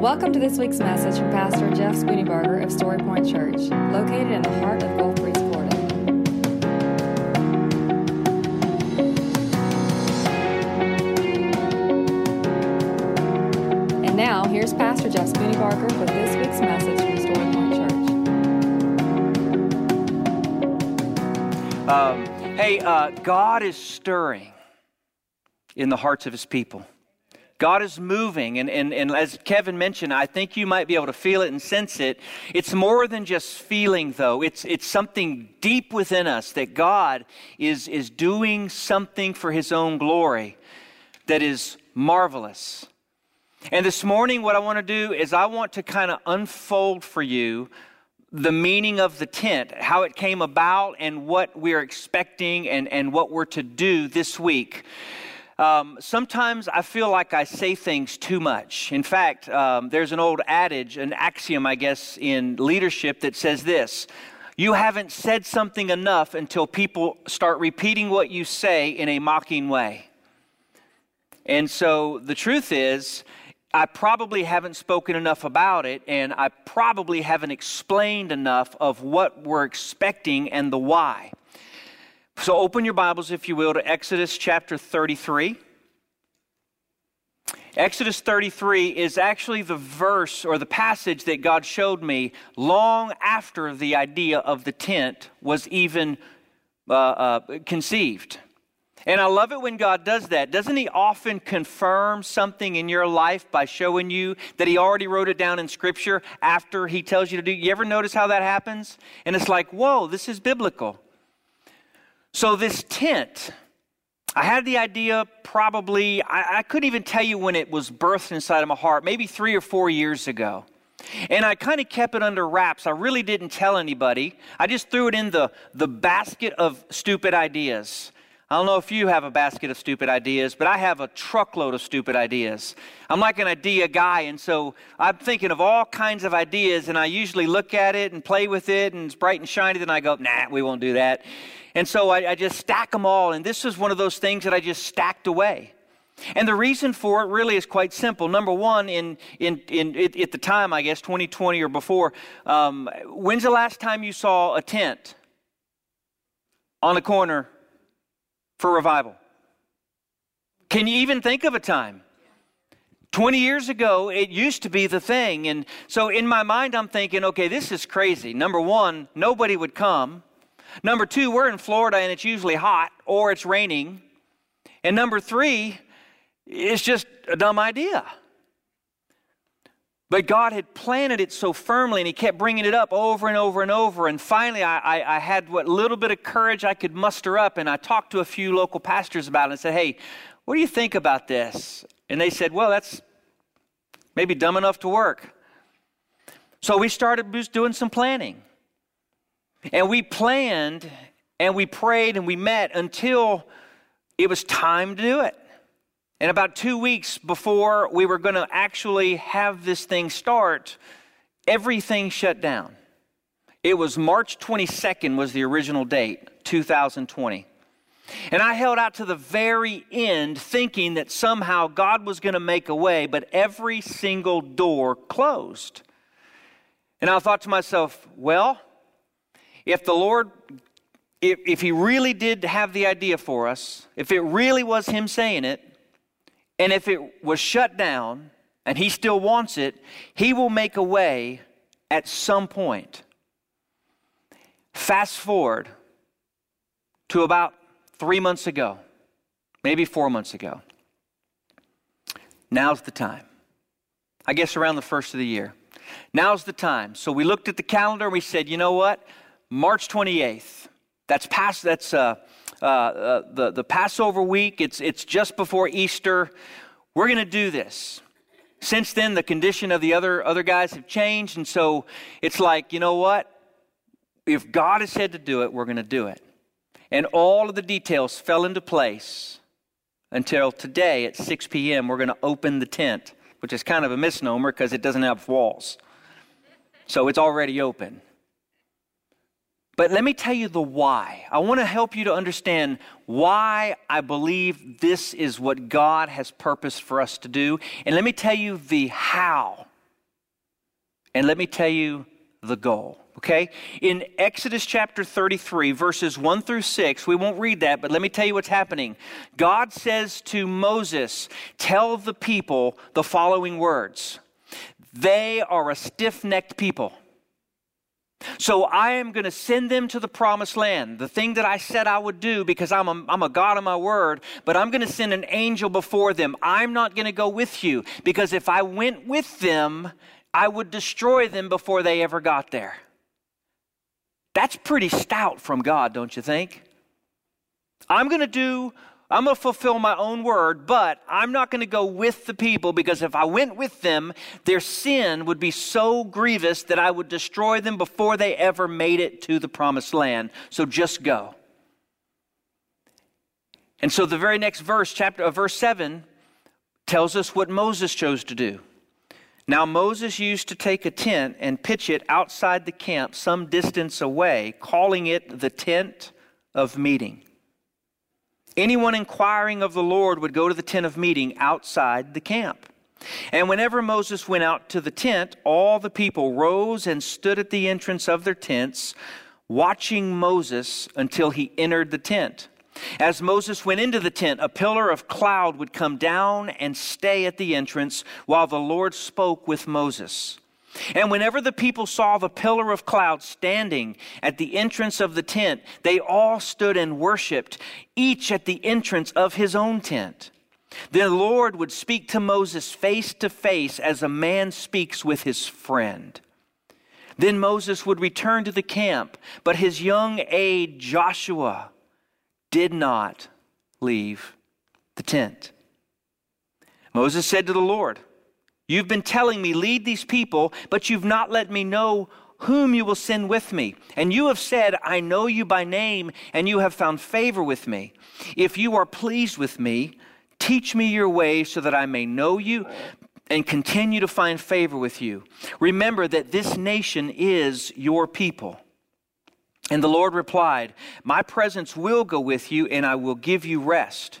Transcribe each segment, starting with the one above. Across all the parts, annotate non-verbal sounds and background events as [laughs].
Welcome to this week's message from Pastor Jeff Spooneybarger of Story Point Church, located in the heart of Gulf Breeze, Florida. And now, here's Pastor Jeff Spooneybarger with this week's message from Story Point Church. Um, hey, uh, God is stirring in the hearts of his people. God is moving, and, and, and as Kevin mentioned, I think you might be able to feel it and sense it. It's more than just feeling, though. It's, it's something deep within us that God is, is doing something for his own glory that is marvelous. And this morning, what I want to do is I want to kind of unfold for you the meaning of the tent, how it came about, and what we're expecting and, and what we're to do this week. Um, sometimes I feel like I say things too much. In fact, um, there's an old adage, an axiom, I guess, in leadership that says this You haven't said something enough until people start repeating what you say in a mocking way. And so the truth is, I probably haven't spoken enough about it, and I probably haven't explained enough of what we're expecting and the why. So open your Bibles, if you will, to Exodus chapter 33. Exodus 33 is actually the verse or the passage that God showed me long after the idea of the tent was even uh, uh, conceived. And I love it when God does that. Doesn't He often confirm something in your life by showing you that He already wrote it down in Scripture after He tells you to do? You ever notice how that happens? And it's like, whoa, this is biblical. So, this tent, I had the idea probably, I, I, couldn't even tell you when it was birthed inside of my heart, maybe three or four years ago. And I kind of kept it under wraps. I really didn't tell anybody. I just threw it in the, the basket of stupid ideas. I don't know if you have a basket of stupid ideas, but I have a truckload of stupid ideas. I'm like an idea guy, and so I'm thinking of all kinds of ideas, and I usually look at it and play with it, and it's bright and shiny, then I go, nah, we won't do that. And so I, I just stack them all. And this is one of those things that I just stacked away. And the reason for it really is quite simple. Number one, in, in, in, at the time, I guess, 2020 or before, um, when's the last time you saw a tent on a corner for revival? Can you even think of a time? 20 years ago, it used to be the thing. And so in my mind, I'm thinking, okay, this is crazy. Number one, nobody would come. Number two, we're in Florida and it's usually hot or it's raining. And number three, it's just a dumb idea. But God had planted it so firmly and He kept bringing it up over and over and over. And finally, I, I, I, had what little bit of courage I could muster up. And I talked to a few local pastors about it and said, Hey, what do you think about this? And they said, Well, that's maybe dumb enough to work. So we started doing some planning. And we planned and we prayed and we met until it was time to do it. And about two weeks before we were going to actually have this thing start, everything shut down. It was March 22nd was the original date, 2020. And I held out to the very end thinking that somehow God was going to make a way, but every single door closed. And I thought to myself, well, if the Lord, if, if He really did have the idea for us, if it really was Him saying it, and if it was shut down and He still wants it, He will make a way at some point. Fast forward to about three months ago, maybe four months ago. Now's the time. I guess around the first of the year. Now's the time. So we looked at the calendar and we said, you know what? March 28th. That's past. That's uh, uh, uh, the the Passover week. It's it's just before Easter. We're going to do this. Since then, the condition of the other other guys have changed, and so it's like you know what? If God has said to do it, we're going to do it. And all of the details fell into place until today at 6 p.m. We're going to open the tent, which is kind of a misnomer because it doesn't have walls. So it's already open. But let me tell you the why. I want to help you to understand why I believe this is what God has purposed for us to do. And let me tell you the how And let me tell you the goal. Okay? In Exodus chapter 33, verses 1 through 6, we won't read that, but let me tell you what's happening. God says to Moses, Tell the people the following words They are a stiff necked people. So I am going to send them to the promised land, the thing that I said I would do because I'm a, I'm a God of my word, but I'm going to send an angel before them. I'm not going to go with you because if I went with them, I would destroy them before they ever got there. That's pretty stout from God, don't you think? I'm going to do, I'm going to fulfill my own word, but I'm not going to go with the people because if I went with them, their sin would be so grievous that I would destroy them before they ever made it to the promised land. So just go. And so the very next verse, chapter uh, verse 7, tells us what Moses chose to do. Now Moses used to take a tent and pitch it outside the camp some distance away, calling it the tent of meeting. Anyone inquiring of the Lord would go to the tent of meeting outside the camp. And whenever Moses went out to the tent, all the people rose and stood at the entrance of their tents, watching Moses until he entered the tent. As Moses went into the tent, a pillar of cloud would come down and stay at the entrance while the Lord spoke with Moses. And whenever the people saw the pillar of cloud standing at the entrance of the tent, they all stood and worshiped, each at the entrance of his own tent. The Lord would speak to Moses face to face as a man speaks with his friend. Then Moses would return to the camp, but his young aide Joshua did not leave the tent. Moses said to the Lord, You've been telling me, lead these people, but you've not let me know whom you will send with me. And you have said, I know you by name, and you have found favor with me. If you are pleased with me, teach me your ways so that I may know you and continue to find favor with you. Remember that this nation is your people. And the Lord replied, My presence will go with you, and I will give you rest.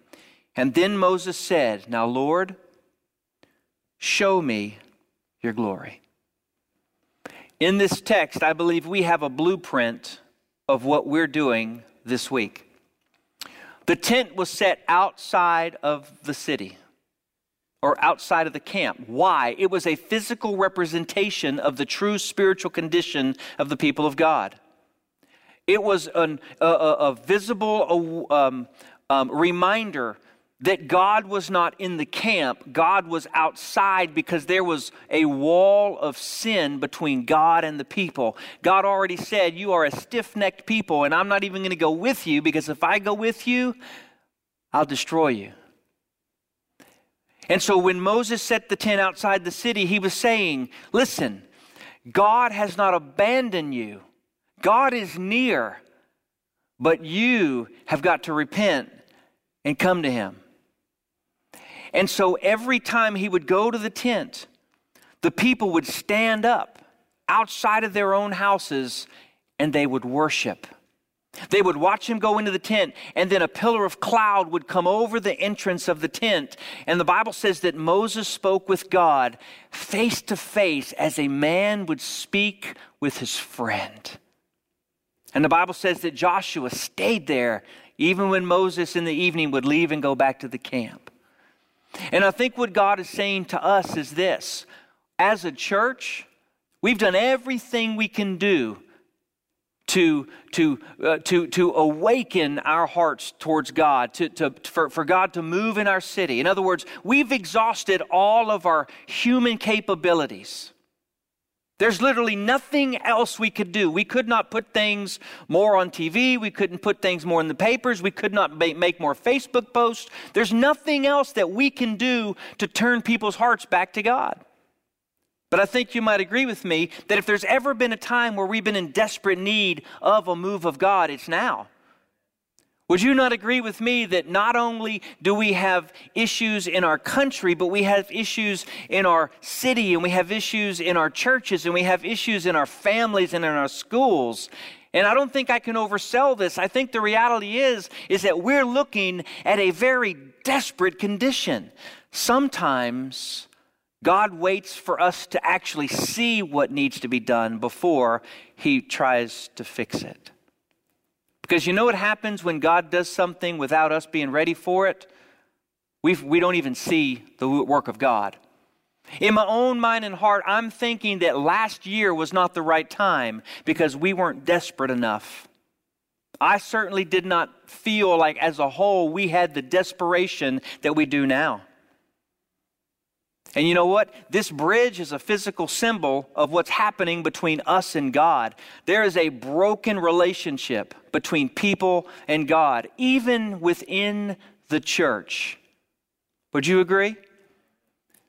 And then Moses said, Now, Lord, show me your glory. In this text, I believe we have a blueprint of what we're doing this week. The tent was set outside of the city or outside of the camp. Why? It was a physical representation of the true spiritual condition of the people of God. It was an, a, a, a, visible um, um, reminder that God was not in the camp, God was outside because there was a wall of sin between God and the people. God already said, You are a stiff necked people, and I'm not even going to go with you because if I go with you, I'll destroy you. And so when Moses set the tent outside the city, he was saying, Listen, God has not abandoned you, God is near, but you have got to repent and come to him. And so every time he would go to the tent, the people would stand up outside of their own houses and they would worship. They would watch him go into the tent, and then a pillar of cloud would come over the entrance of the tent. And the Bible says that Moses spoke with God face to face as a man would speak with his friend. And the Bible says that Joshua stayed there even when Moses in the evening would leave and go back to the camp. And I think what God is saying to us is this as a church, we've done everything we can do to, to, uh, to, to awaken our hearts towards God, to, to, for, for God to move in our city. In other words, we've exhausted all of our human capabilities. There's literally nothing else we could do. We could not put things more on TV. We couldn't put things more in the papers. We could not make more Facebook posts. There's nothing else that we can do to turn people's hearts back to God. But I think you might agree with me that if there's ever been a time where we've been in desperate need of a move of God, it's now. Would you not agree with me that not only do we have issues in our country, but we have issues in our city, and we have issues in our churches, and we have issues in our families and in our schools? And I don't think I can oversell this. I think the reality is is that we're looking at a very desperate condition. Sometimes God waits for us to actually see what needs to be done before he tries to fix it. Because you know what happens when God does something without us being ready for it? we we do not even see the work of God. In my own mind and heart, I'm thinking that last year was not the right time because we weren't desperate enough. I certainly did not feel like, as a whole, we had the desperation that we do now. And you know what? This bridge is a physical symbol of what's happening between us and God. There is a broken relationship between people and God, even within the church. Would you agree?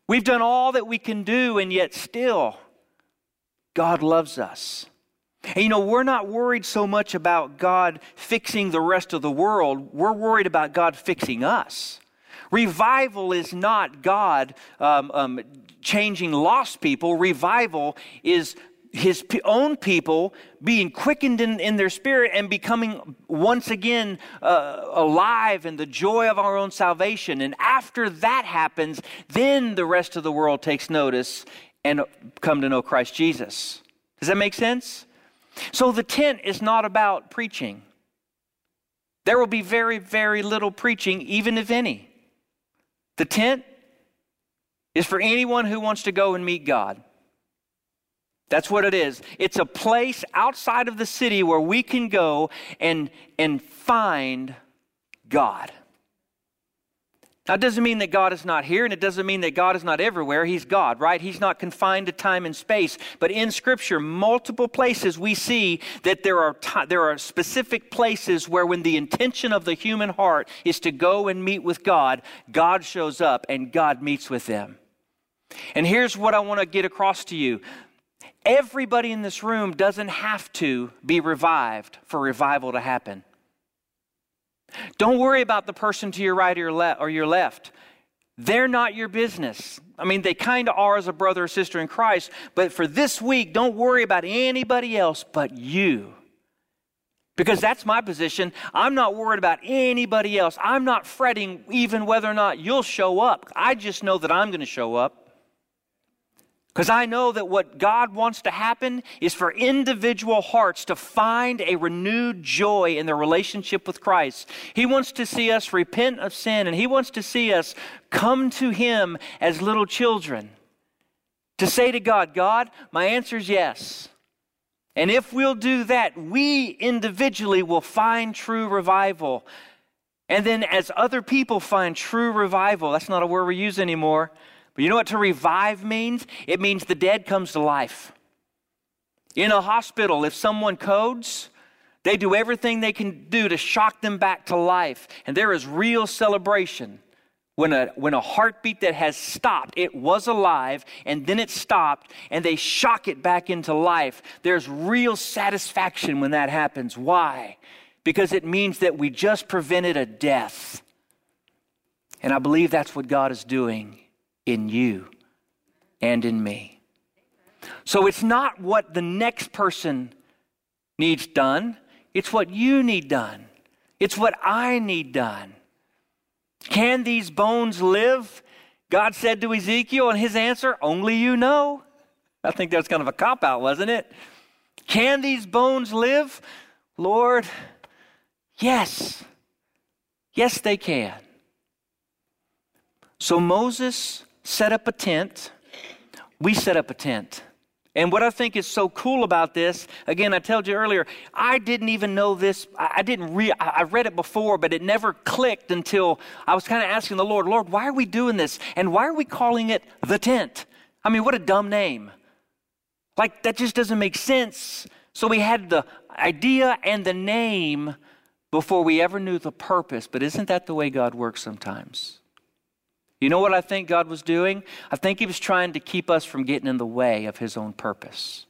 We've done all that we can do, and yet still, God loves us. And you know, we're not worried so much about God fixing the rest of the world, we're worried about God fixing us. Revival is not God um, um, changing lost people. Revival is his own people being quickened in, in their spirit and becoming once again uh, alive in the joy of our own salvation. And after that happens, then the rest of the world takes notice and come to know Christ Jesus. Does that make sense? So the tent is not about preaching. There will be very, very little preaching, even if any. The tent is for anyone who wants to go and meet God. That's what it is. It's a place outside of the city where we can go and, and find God. It doesn't mean that God is not here, and it doesn't mean that God is not everywhere. He's God, right? He's not confined to time and space. But in Scripture, multiple places we see that there are, t- there are specific places where, when the intention of the human heart is to go and meet with God, God shows up and God meets with them. And here's what I want to get across to you everybody in this room doesn't have to be revived for revival to happen. Don't worry about the person to your right or your, le- or your left. They're not your business. I mean, they kind of are as a brother or sister in Christ, but for this week, don't worry about anybody else but you. Because that's my position. I'm not worried about anybody else. I'm not fretting even whether or not you'll show up. I just know that I'm going to show up. Because I know that what God wants to happen is for individual hearts to find a renewed joy in their relationship with Christ. He wants to see us repent of sin, and He wants to see us come to Him as little children. To say to God, God, my answer is yes. And if we'll do that, we individually will find true revival. And then, as other people find true revival, that's not a word we use anymore but you know what to revive means? It means the dead comes to life. In a hospital, if someone codes, they do everything they can do to shock them back to life. And there is real celebration when a, when a heartbeat that has stopped, it was alive, and then it stopped, and they shock it back into life. There's real satisfaction when that happens. Why? Because it means that we just prevented a death. And I believe that's what God is doing in you and in me. So it's not what the next person needs done, it's what you need done. It's what I need done. Can these bones live? God said to Ezekiel, and his answer, only you know. I think that's kind of a cop out, wasn't it? Can these bones live? Lord, yes. Yes, they can. So Moses set up a tent. We set up a tent. And what I think is so cool about this, again, I told you earlier, I didn't even know this. I didn't I read it before, but it never clicked until I was kind of asking the Lord, Lord, why are we doing this? And why are we calling it the tent? I mean, what a dumb name. Like, that just doesn't make sense. So we had the idea and the name before we ever knew the purpose. But isn't that the way God works sometimes? You know what I think God was doing? I think He was trying to keep us from getting in the way of His own purpose.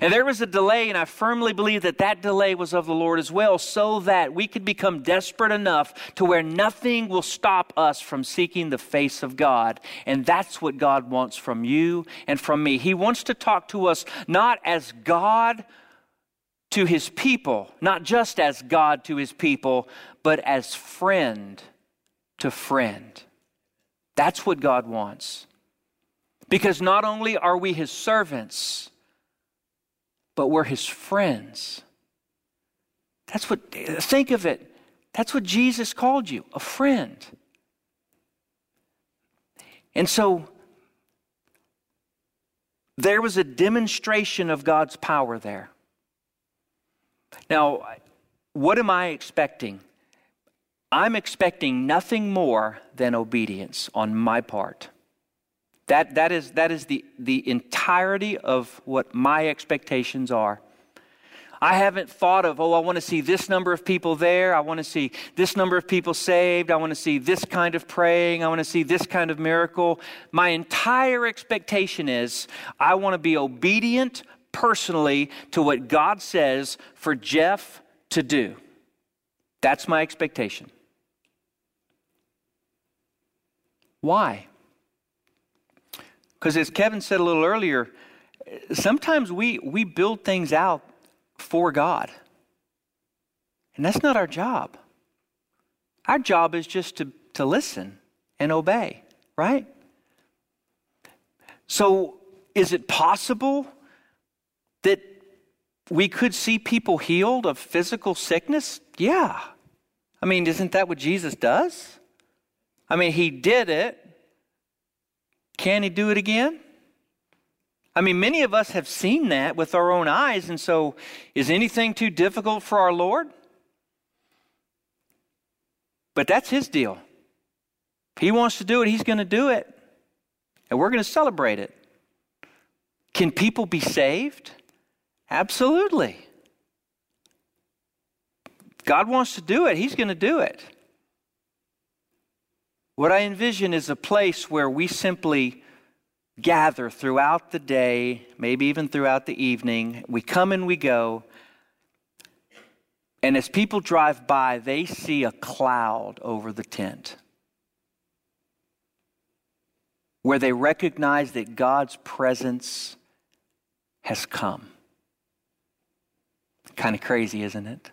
And there was a delay, and I firmly believe that that delay was of the Lord as well, so that we could become desperate enough to where nothing will stop us from seeking the face of God. And that's what God wants from you and from me. He wants to talk to us not as God to his people, not just as God to his people, but as friend to friend. That's what God wants. Because not only are we his servants, but we're his friends. That's what, think of it. That's what Jesus called you a friend. And so, there was a demonstration of God's power there. Now, what am I expecting? I'm expecting nothing more than obedience on my part. That, that is, that is the, the entirety of what my expectations are. I haven't thought of, oh, I want to see this number of people there. I want to see this number of people saved. I want to see this kind of praying. I want to see this kind of miracle. My entire expectation is I want to be obedient personally to what God says for Jeff to do. That's my expectation. Why? Because as Kevin said a little earlier, sometimes we, we build things out for God. And that's not our job. Our job is just to, to listen and obey, right? So, is it possible that we could see people healed of physical sickness? Yeah. I mean, isn't that what Jesus does? I mean, he did it. Can he do it again? I mean, many of us have seen that with our own eyes, and so is anything too difficult for our Lord? But that's his deal. If he wants to do it, he's going to do it. And we're going to celebrate it. Can people be saved? Absolutely. God wants to do it, He's going to do it. What I envision is a place where we simply gather throughout the day, maybe even throughout the evening. We come and we go. And as people drive by, they see a cloud over the tent where they recognize that God's presence has come. Kind of crazy, isn't it?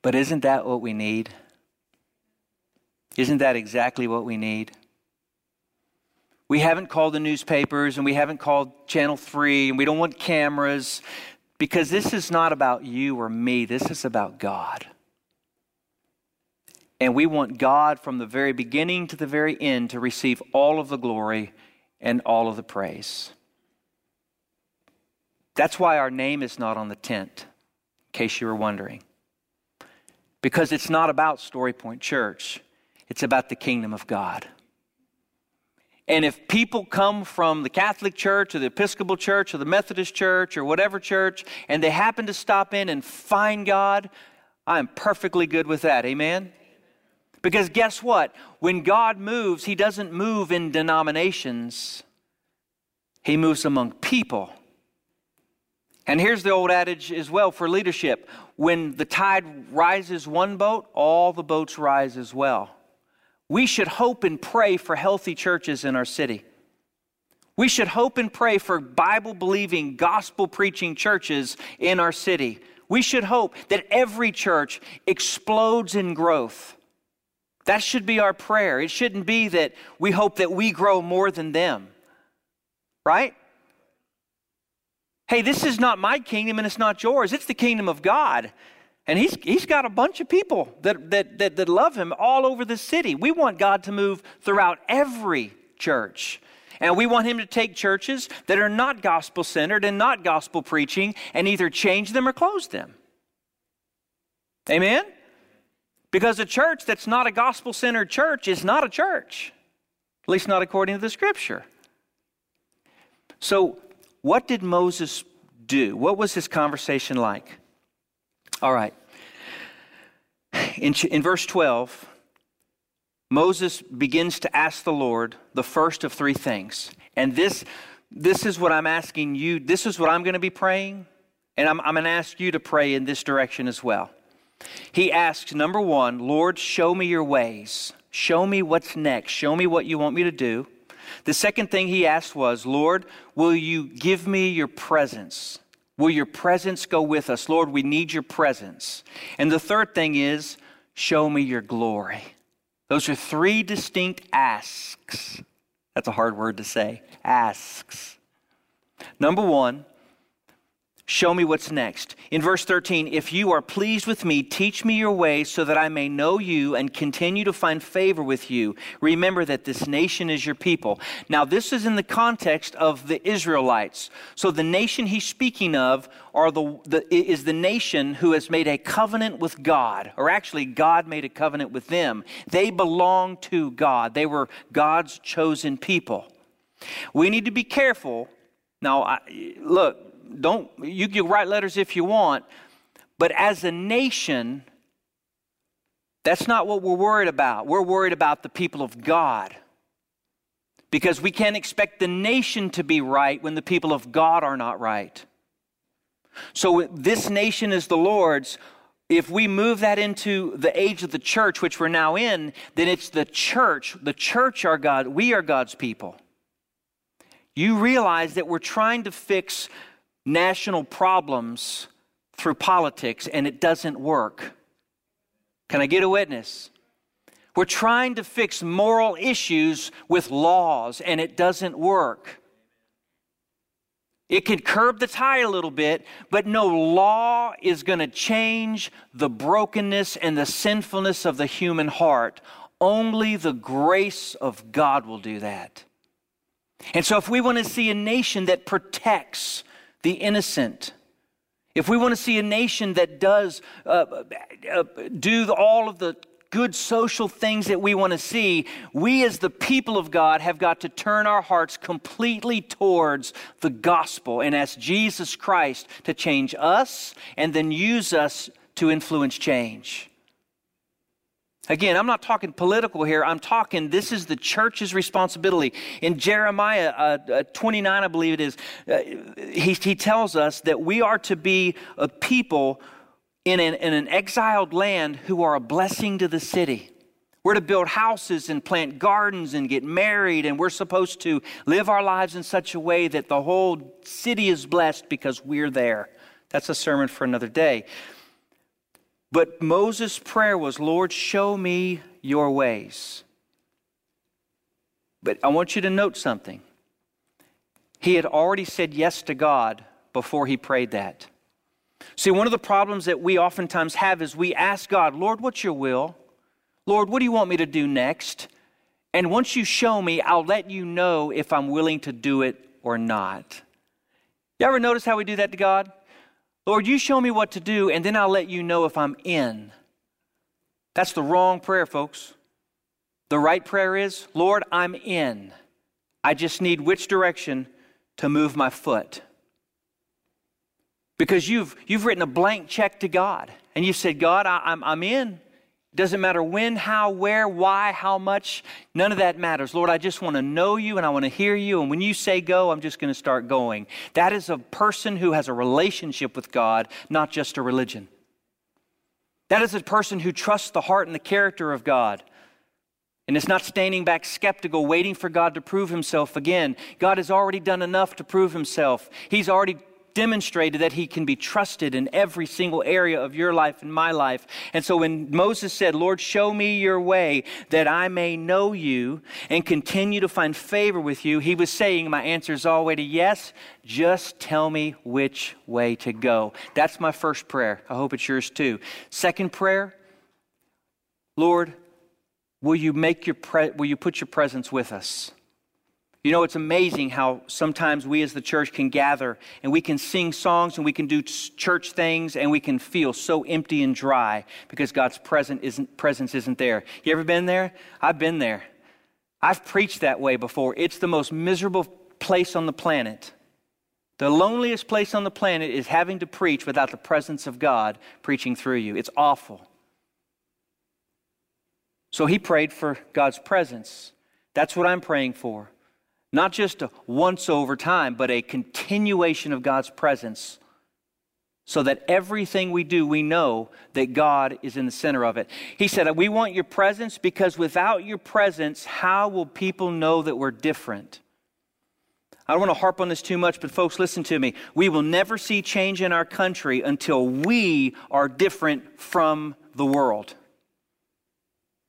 But isn't that what we need? Isn't that exactly what we need? We haven't called the newspapers and we haven't called Channel 3 and we don't want cameras because this is not about you or me. This is about God. And we want God from the very beginning to the very end to receive all of the glory and all of the praise. That's why our name is not on the tent, in case you were wondering. Because it's not about Story Point Church, it's about the kingdom of God. And if people come from the Catholic Church or the Episcopal Church or the Methodist Church or whatever church and they happen to stop in and find God, I'm perfectly good with that. Amen? Because guess what? When God moves, He doesn't move in denominations, He moves among people. And here's the old adage as well for leadership when the tide rises one boat, all the boats rise as well. We should hope and pray for healthy churches in our city. We should hope and pray for Bible believing, gospel preaching churches in our city. We should hope that every church explodes in growth. That should be our prayer. It shouldn't be that we hope that we grow more than them, right? hey, this is not my kingdom and it's not yours. It's the kingdom of God. And he's, he's got a bunch of people that, that, that, that love him all over the city. We want God to move throughout every church. And we want him to take churches that are not gospel centered and not gospel preaching and either change them or close them. Amen? Because a church that's not a gospel centered church is not a church, at least not according to the scripture. So what did Moses do? What was his conversation like? All right. In, in verse 12, Moses begins to ask the Lord the first of three things. And this, this is what I'm asking you. This is what I'm going to be praying. And I'm, I'm going to ask you to pray in this direction as well. He asks, number one, Lord, show me your ways. Show me what's next. Show me what you want me to do. The second thing he asked was, Lord, will you give me your presence? Will your presence go with us? Lord, we need your presence. And the third thing is, show me your glory. Those are three distinct asks. That's a hard word to say. Asks. Number one, Show me what's next. In verse 13, if you are pleased with me, teach me your ways so that I may know you and continue to find favor with you. Remember that this nation is your people. Now, this is in the context of the Israelites. So, the nation he's speaking of are the, the, is the nation who has made a covenant with God, or actually, God made a covenant with them. They belong to God, they were God's chosen people. We need to be careful. Now, I, look, don't you can write letters if you want, but as a nation, that's not what we're worried about. We're worried about the people of God. Because we can't expect the nation to be right when the people of God are not right. So, this nation is the Lord's. If we move that into the age of the church, which we're now in, then it's the church. The church are God. We are God's people. You realize that we're trying to fix national problems through politics and it doesn't work. Can I get a witness? We're trying to fix moral issues with laws and it doesn't work. It can curb the tide a little bit, but no law is going to change the brokenness and the sinfulness of the human heart. Only the grace of God will do that. And so, if we want to see a nation that protects the innocent, if we want to see a nation that does uh, uh, do all of the good social things that we want to see, we as the people of God have got to turn our hearts completely towards the gospel and ask Jesus Christ to change us and then use us to influence change. Again, I'm not talking political here. I'm talking this is the church's responsibility. In Jeremiah uh, uh, 29, I believe it is, uh, he, he tells us that we are to be a people in an, in an exiled land who are a blessing to the city. We're to build houses and plant gardens and get married, and we're supposed to live our lives in such a way that the whole city is blessed because we're there. That's a sermon for another day. But Moses' prayer was, Lord, show me your ways. But I want you to note something. He had already said yes to God before he prayed that. See, one of the problems that we oftentimes have is we ask God, Lord, what's your will? Lord, what do you want me to do next? And once you show me, I'll let you know if I'm willing to do it or not. You ever notice how we do that to God? Lord, you show me what to do, and then I'll let you know if I'm in. That's the wrong prayer, folks. The right prayer is, Lord, I'm in. I just need which direction to move my foot. Because you've, you've written a blank check to God, and you've said, God, I, I'm, I'm in. Doesn't matter when, how, where, why, how much. None of that matters. Lord, I just want to know you and I want to hear you. And when you say go, I'm just going to start going. That is a person who has a relationship with God, not just a religion. That is a person who trusts the heart and the character of God. And it's not standing back skeptical, waiting for God to prove himself again. God has already done enough to prove himself. He's already demonstrated that he can be trusted in every single area of your life and my life. And so when Moses said, Lord, show me your way that I may know you and continue to find favor with you, he was saying, My answer is already yes. Just tell me which way to go. That's my first prayer. I hope it's yours too. Second prayer, Lord, will you make your pre- will you put your presence with us? You know, it's amazing how sometimes we as the church can gather and we can sing songs and we can do church things and we can feel so empty and dry because God's present isn't, presence isn't there. You ever been there? I've been there. I've preached that way before. It's the most miserable place on the planet. The loneliest place on the planet is having to preach without the presence of God preaching through you. It's awful. So he prayed for God's presence. That's what I'm praying for. Not just a once over time, but a continuation of God's presence so that everything we do, we know that God is in the center of it. He said, We want your presence because without your presence, how will people know that we're different? I don't want to harp on this too much, but folks, listen to me. We will never see change in our country until we are different from the world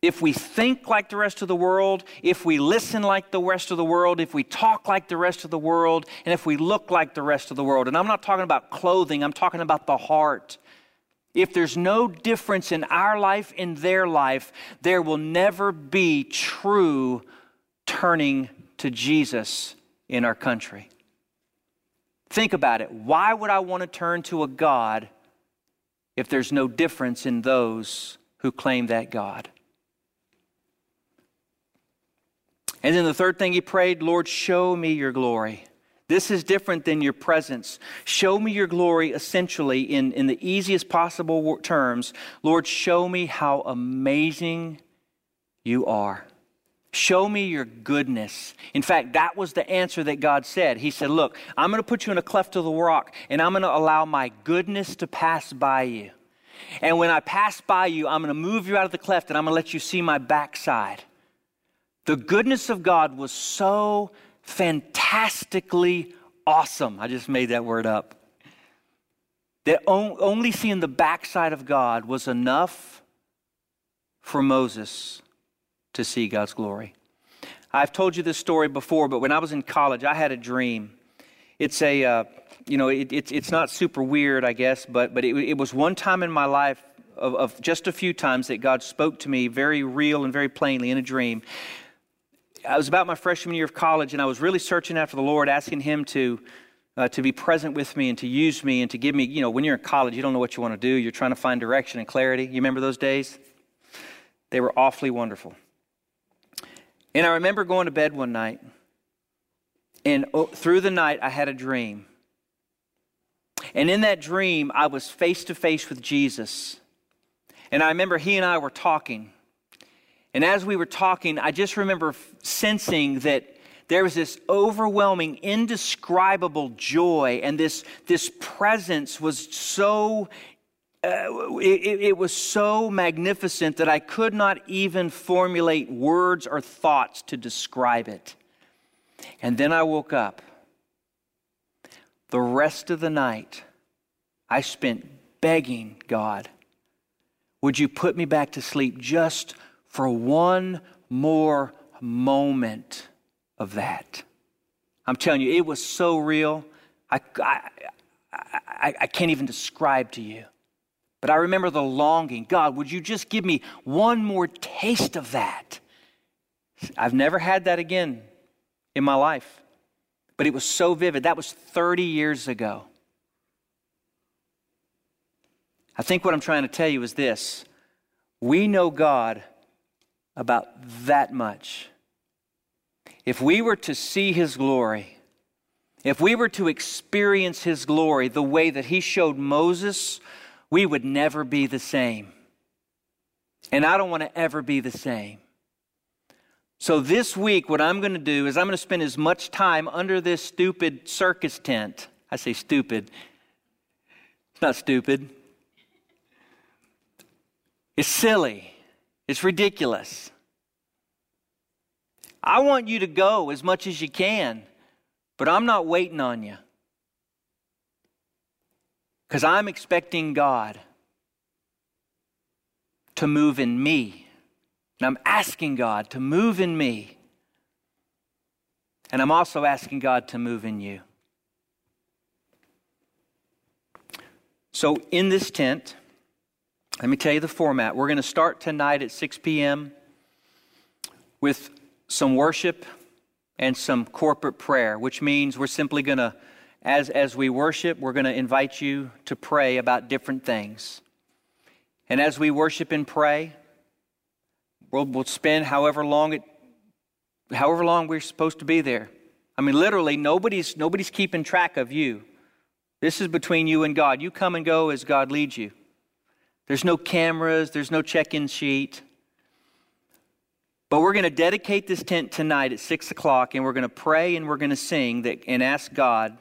if we think like the rest of the world, if we listen like the rest of the world, if we talk like the rest of the world, and if we look like the rest of the world, and I'm not talking about clothing, I'm talking about the heart. If there's no difference in our life in their life, there will never be true turning to Jesus in our country. Think about it. Why would I want to turn to a God if there's no difference in those who claim that God? And then the third thing he prayed, Lord, show me your glory. This is different than your presence. Show me your glory essentially in, in the easiest possible terms. Lord, show me how amazing you are. Show me your goodness. In fact, that was the answer that God said. He said, Look, I'm going to put you in a cleft of the rock, and I'm going to allow my goodness to pass by you. And when I pass by you, I'm going to move you out of the cleft, and I'm going to let you see my backside. The goodness of God was so fantastically awesome. I just made that word up. That only seeing the backside of God was enough for Moses to see God's glory. I've told you this story before, but when I was in college, I had a dream. It's a, uh, you know, it, it's, it's not super weird, I guess, but, but it, it was one time in my life of, of just a few times that God spoke to me very real and very plainly in a dream. I was about my freshman year of college, and I was really searching after the Lord, asking Him to, uh, to be present with me and to use me and to give me, you know, when you're in college, you don't know what you want to do. You're trying to find direction and clarity. You remember those days? They were awfully wonderful. And I remember going to bed one night, and oh, through the night, I had a dream. And in that dream, I was face to face with Jesus. And I remember he and I were talking. And as we were talking, I just remember sensing that there was this overwhelming, indescribable joy, and this, this presence was so. Uh, it, it was so magnificent that I could not even formulate words or thoughts to describe it. And then I woke up. The rest of the night, I spent begging God, would you put me back to sleep just for one more moment of that. I'm telling you, it was so real. I, I, I, I, can't even describe to you. But I remember the longing God, would you just give me one more taste of that? I've never had that again in my life. But it was so vivid. That was 30 years ago. I think what I'm trying to tell you is this we know God about that much. If we were to see his glory, if we were to experience his glory the way that he showed Moses, we would never be the same. And I don't want to ever be the same. So, this week, what I'm going to do is I'm going to spend as much time under this stupid circus tent. I say stupid. It's not stupid, it's silly. It's ridiculous. I want you to go as much as you can, but I'm not waiting on you. Because I'm expecting God to move in me. And I'm asking God to move in me. And I'm also asking God to move in you. So, in this tent, let me tell you the format. We're going to start tonight at 6 p.m. with some worship and some corporate prayer, which means we're simply going to, as, as we worship, we're going to invite you to pray about different things. And as we worship and pray, we'll, we'll spend however long it, however long we're supposed to be there. I mean, literally, nobody's, nobody's keeping track of you. This is between you and God. You come and go as God leads you. There's no cameras, there's no check in sheet. But we're going to dedicate this tent tonight at 6 o'clock, and we're going to pray and we're going to sing that, and ask God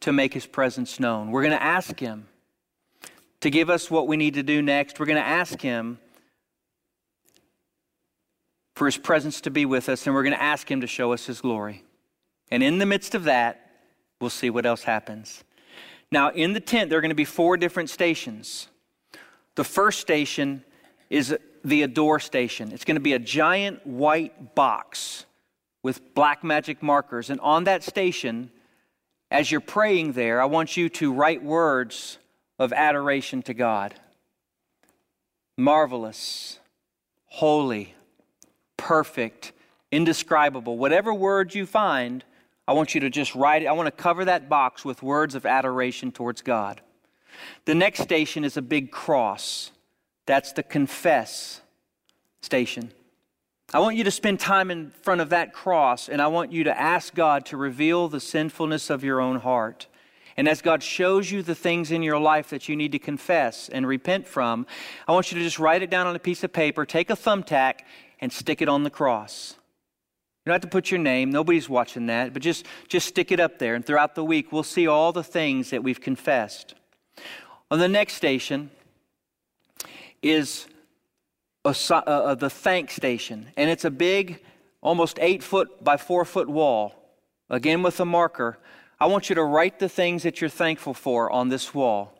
to make his presence known. We're going to ask him to give us what we need to do next. We're going to ask him for his presence to be with us, and we're going to ask him to show us his glory. And in the midst of that, we'll see what else happens. Now, in the tent, there are going to be four different stations. The first station is the Adore station. It's going to be a giant white box with black magic markers. And on that station, as you're praying there, I want you to write words of adoration to God. Marvelous, holy, perfect, indescribable. Whatever words you find, I want you to just write it. I want to cover that box with words of adoration towards God. The next station is a big cross. That's the confess station. I want you to spend time in front of that cross, and I want you to ask God to reveal the sinfulness of your own heart. And as God shows you the things in your life that you need to confess and repent from, I want you to just write it down on a piece of paper, take a thumbtack, and stick it on the cross. You don't have to put your name, nobody's watching that, but just, just stick it up there. And throughout the week, we'll see all the things that we've confessed. On the next station is a, uh, uh, the thank station, and it's a big, almost eight foot by four foot wall, again with a marker. I want you to write the things that you're thankful for on this wall.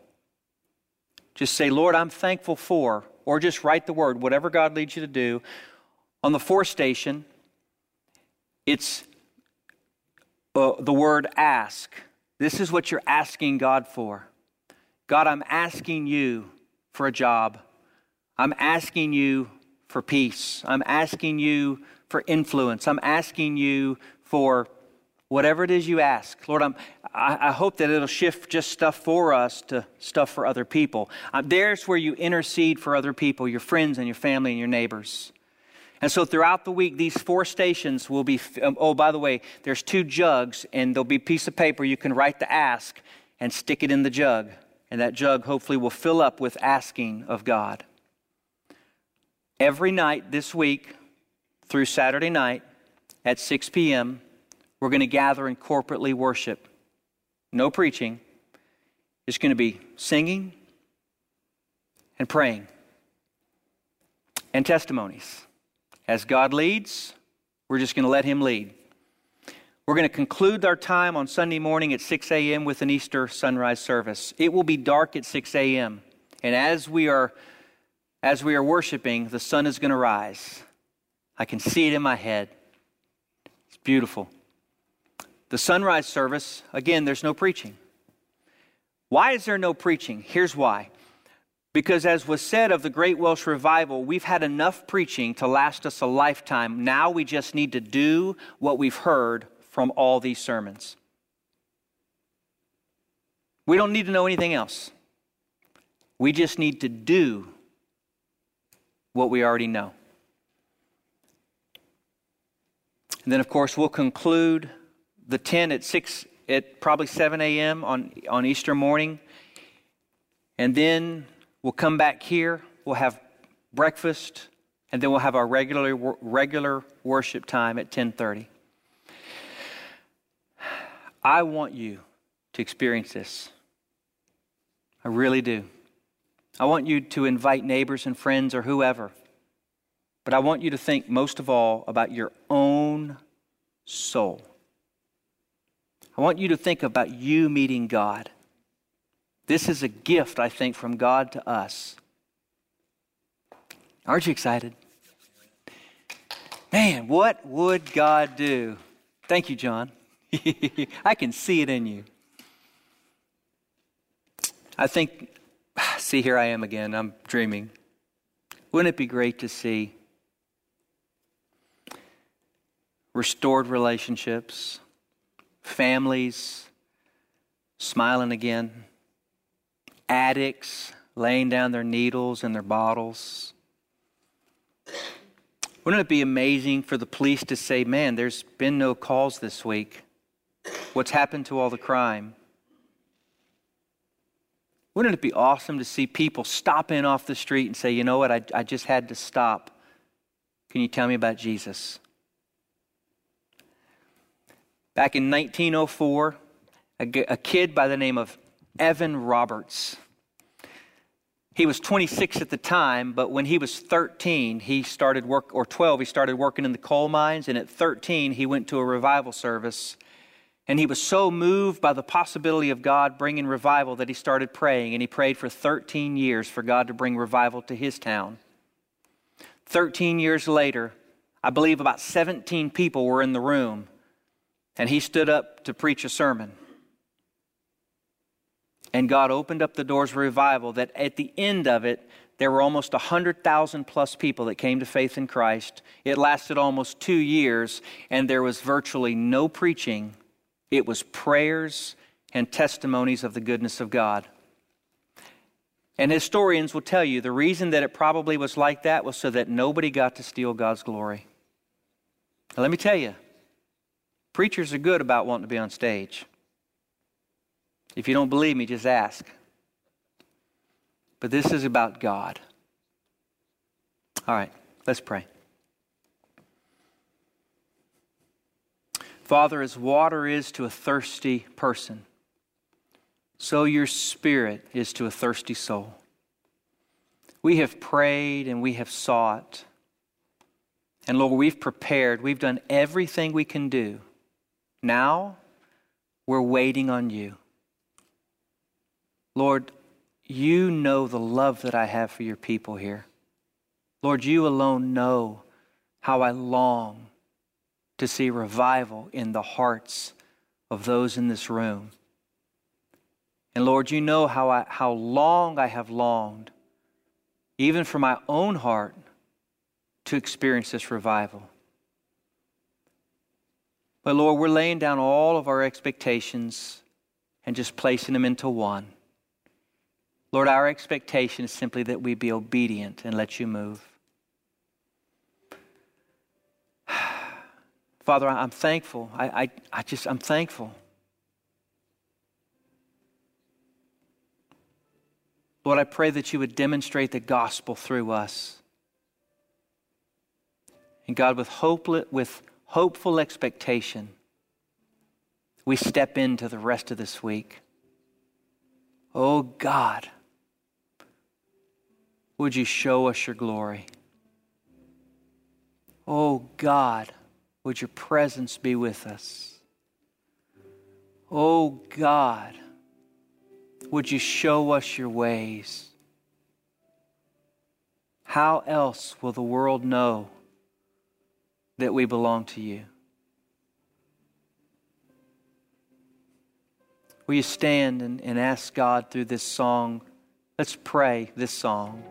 Just say, Lord, I'm thankful for, or just write the word, whatever God leads you to do. On the fourth station, it's uh, the word ask. This is what you're asking God for. God, I'm asking you for a job. I'm asking you for peace. I'm asking you for influence. I'm asking you for whatever it is you ask. Lord, I'm, I, I hope that it'll shift just stuff for us to stuff for other people. Uh, there's where you intercede for other people, your friends and your family and your neighbors. And so throughout the week, these four stations will be. Um, oh, by the way, there's two jugs, and there'll be a piece of paper you can write the ask and stick it in the jug. And that jug hopefully will fill up with asking of God. Every night this week through Saturday night at 6 p.m., we're going to gather and corporately worship. No preaching. It's going to be singing and praying and testimonies. As God leads, we're just going to let Him lead. We're going to conclude our time on Sunday morning at 6 a.m. with an Easter sunrise service. It will be dark at 6 a.m. And as we are as we are worshiping, the sun is going to rise. I can see it in my head. It's beautiful. The sunrise service, again, there's no preaching. Why is there no preaching? Here's why. Because, as was said of the Great Welsh Revival, we've had enough preaching to last us a lifetime. Now we just need to do what we've heard from all these sermons. We don't need to know anything else. We just need to do what we already know. And then, of course, we'll conclude the 10 at 6, at probably 7 a.m. on, on Easter morning. And then we'll come back here. We'll have breakfast. And then we'll have our regular, regular worship time at 1030. I want you to experience this. I really do. I want you to invite neighbors and friends or whoever. But I want you to think most of all about your own soul. I want you to think about you meeting God. This is a gift, I think, from God to us. Aren't you excited? Man, what would God do? Thank you, John. [laughs] I can see it in you. I think [sighs] See, here I am again. I'm dreaming. Wouldn't it be great to see restored relationships, families smiling again, addicts laying down their needles and their bottles? Wouldn't it be amazing for the police to say, man, there's been no calls this week? What's happened to all the crime? Wouldn't it be awesome to see people stop in off the street and say, you know what, I, I just had to stop Can you tell me about Jesus? Back in 1904, a, a kid by the name of Evan Roberts. He was 26 at the time, but when he was 13, he started work, or 12, he started working in the coal mines, and at 13, he went to a revival service. And he was so moved by the possibility of God bringing revival that he started praying, and he prayed for 13 years for God to bring revival to his town. 13 years later, I believe about 17 people were in the room, and he stood up to preach a sermon. And God opened up the doors of revival that at the end of it, there were almost 100,000 plus people that came to faith in Christ. It lasted almost two years, and there was virtually no preaching. It was prayers and testimonies of the goodness of God. And historians will tell you the reason that it probably was like that was so that nobody got to steal God's glory. Now, let me tell you, preachers are good about wanting to be on stage. If you don't believe me, just ask. But this is about God. All right, let's pray. Father, as water is to a thirsty person, so your spirit is to a thirsty soul. We have prayed and we have sought. And Lord, we've prepared. We've done everything we can do. Now we're waiting on you. Lord, you know the love that I have for your people here. Lord, you alone know how I long to see revival in the hearts of those in this room. And Lord, you know how, I, how long I have longed, even for my own heart, to experience this revival. But Lord, we're laying down all of our expectations and just placing them into one. Lord, our expectation is simply that we be obedient and let you move. Father, I'm thankful. I, I, I just, I'm thankful. Lord, I pray that you would demonstrate the gospel through us. And God, with, hope, with hopeful expectation, we step into the rest of this week. Oh God. Would you show us your glory? Oh God, would your presence be with us? Oh God, would you show us your ways? How else will the world know that we belong to you? Will you stand and, and ask God through this song? Let's pray this song.